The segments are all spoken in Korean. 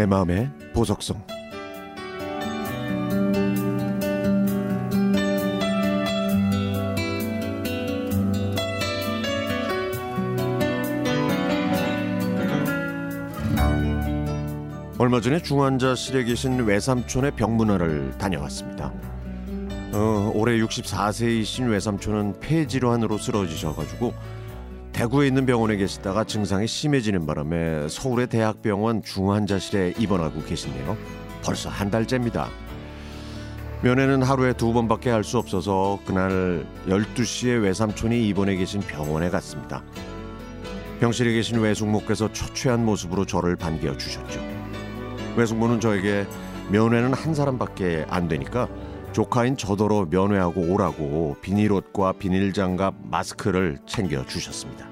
내 마음의 보석성 얼마 전에 중환자실에 계신 외삼촌의 병문안을 다녀왔습니다. 어, 올해 64세이신 외삼촌은 폐질환으로 쓰러지셔가지고 대구에 있는 병원에 계시다가 증상이 심해지는 바람에 서울의 대학병원 중환자실에 입원하고 계신데요. 벌써 한 달째입니다. 면회는 하루에 두 번밖에 할 수 없어서 그날 12시에 외삼촌이 입원해 계신 병원에 갔습니다. 병실에 계신 외숙모께서 초췌한 모습으로 저를 반겨 주셨죠. 외숙모는 저에게 면회는 한 사람밖에 안 되니까 조카인 저더러 면회하고 오라고 비닐옷과 비닐장갑, 마스크를 챙겨 주셨습니다.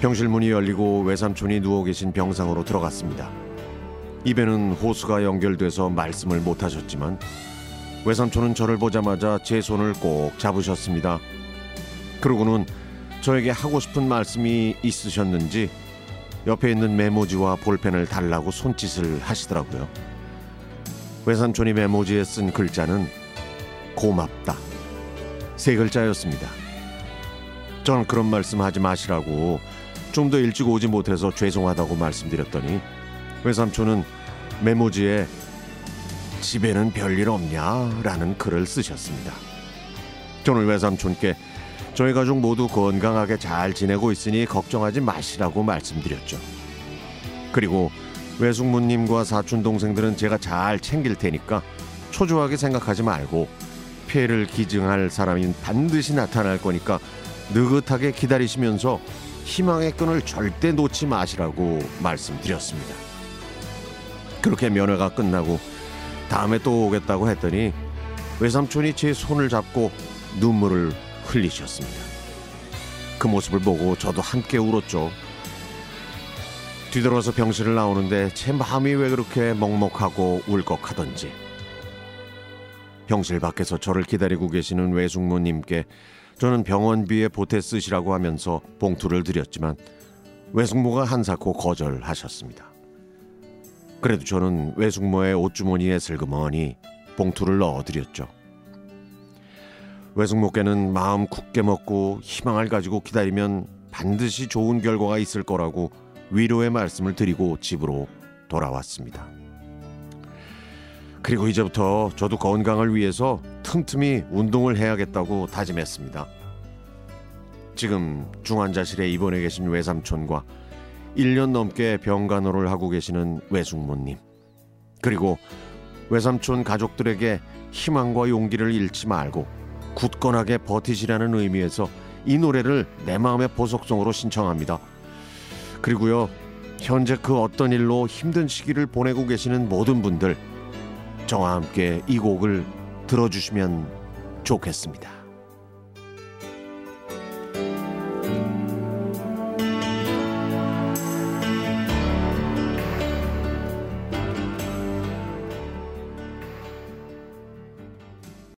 병실 문이 열리고 외삼촌이 누워 계신 병상으로 들어갔습니다. 입에는 호수가 연결돼서 말씀을 못 하셨지만 외삼촌은 저를 보자마자 제 손을 꼭 잡으셨습니다. 그러고는 저에게 하고 싶은 말씀이 있으셨는지 옆에 있는 메모지와 볼펜을 달라고 손짓을 하시더라고요. 외삼촌이 메모지에 쓴 글자는 고맙다. 세 글자였습니다. 저는 그런 말씀 하지 마시라고 좀 더 일찍 오지 못해서 죄송하다고 말씀드렸더니 외삼촌은 메모지에 집에는 별일 없냐? 라는 글을 쓰셨습니다. 저는 외삼촌께 저희 가족 모두 건강하게 잘 지내고 있으니 걱정하지 마시라고 말씀드렸죠. 그리고 외숙모님과 사촌 동생들은 제가 잘 챙길 테니까 초조하게 생각하지 말고 피해를 기증할 사람이 반드시 나타날 거니까 느긋하게 기다리시면서 희망의 끈을 절대 놓지 마시라고 말씀드렸습니다. 그렇게 면회가 끝나고 다음에 또 오겠다고 했더니 외삼촌이 제 손을 잡고 눈물을 흘리셨습니다. 그 모습을 보고 저도 함께 울었죠. 뒤돌아서 병실을 나오는데 제 마음이 왜 그렇게 먹먹하고 울컥하던지. 병실 밖에서 저를 기다리고 계시는 외숙모님께 저는 병원비에 보태 쓰시라고 하면서 봉투를 드렸지만 외숙모가 한사코 거절하셨습니다. 그래도 저는 외숙모의 옷주머니에 슬그머니 봉투를 넣어드렸죠. 외숙모께는 마음 굳게 먹고 희망을 가지고 기다리면 반드시 좋은 결과가 있을 거라고 위로의 말씀을 드리고 집으로 돌아왔습니다. 그리고 이제부터 저도 건강을 위해서 틈틈이 운동을 해야겠다고 다짐했습니다. 지금 중환자실에 입원해 계신 외삼촌과 1년 넘게 병간호를 하고 계시는 외숙모님 그리고 외삼촌 가족들에게 희망과 용기를 잃지 말고 굳건하게 버티시라는 의미에서 이 노래를 내 마음의 보석성으로 신청합니다. 그리고요 현재 그 어떤 일로 힘든 시기를 보내고 계시는 모든 분들 저와 함께 이 곡을 들어주시면 좋겠습니다.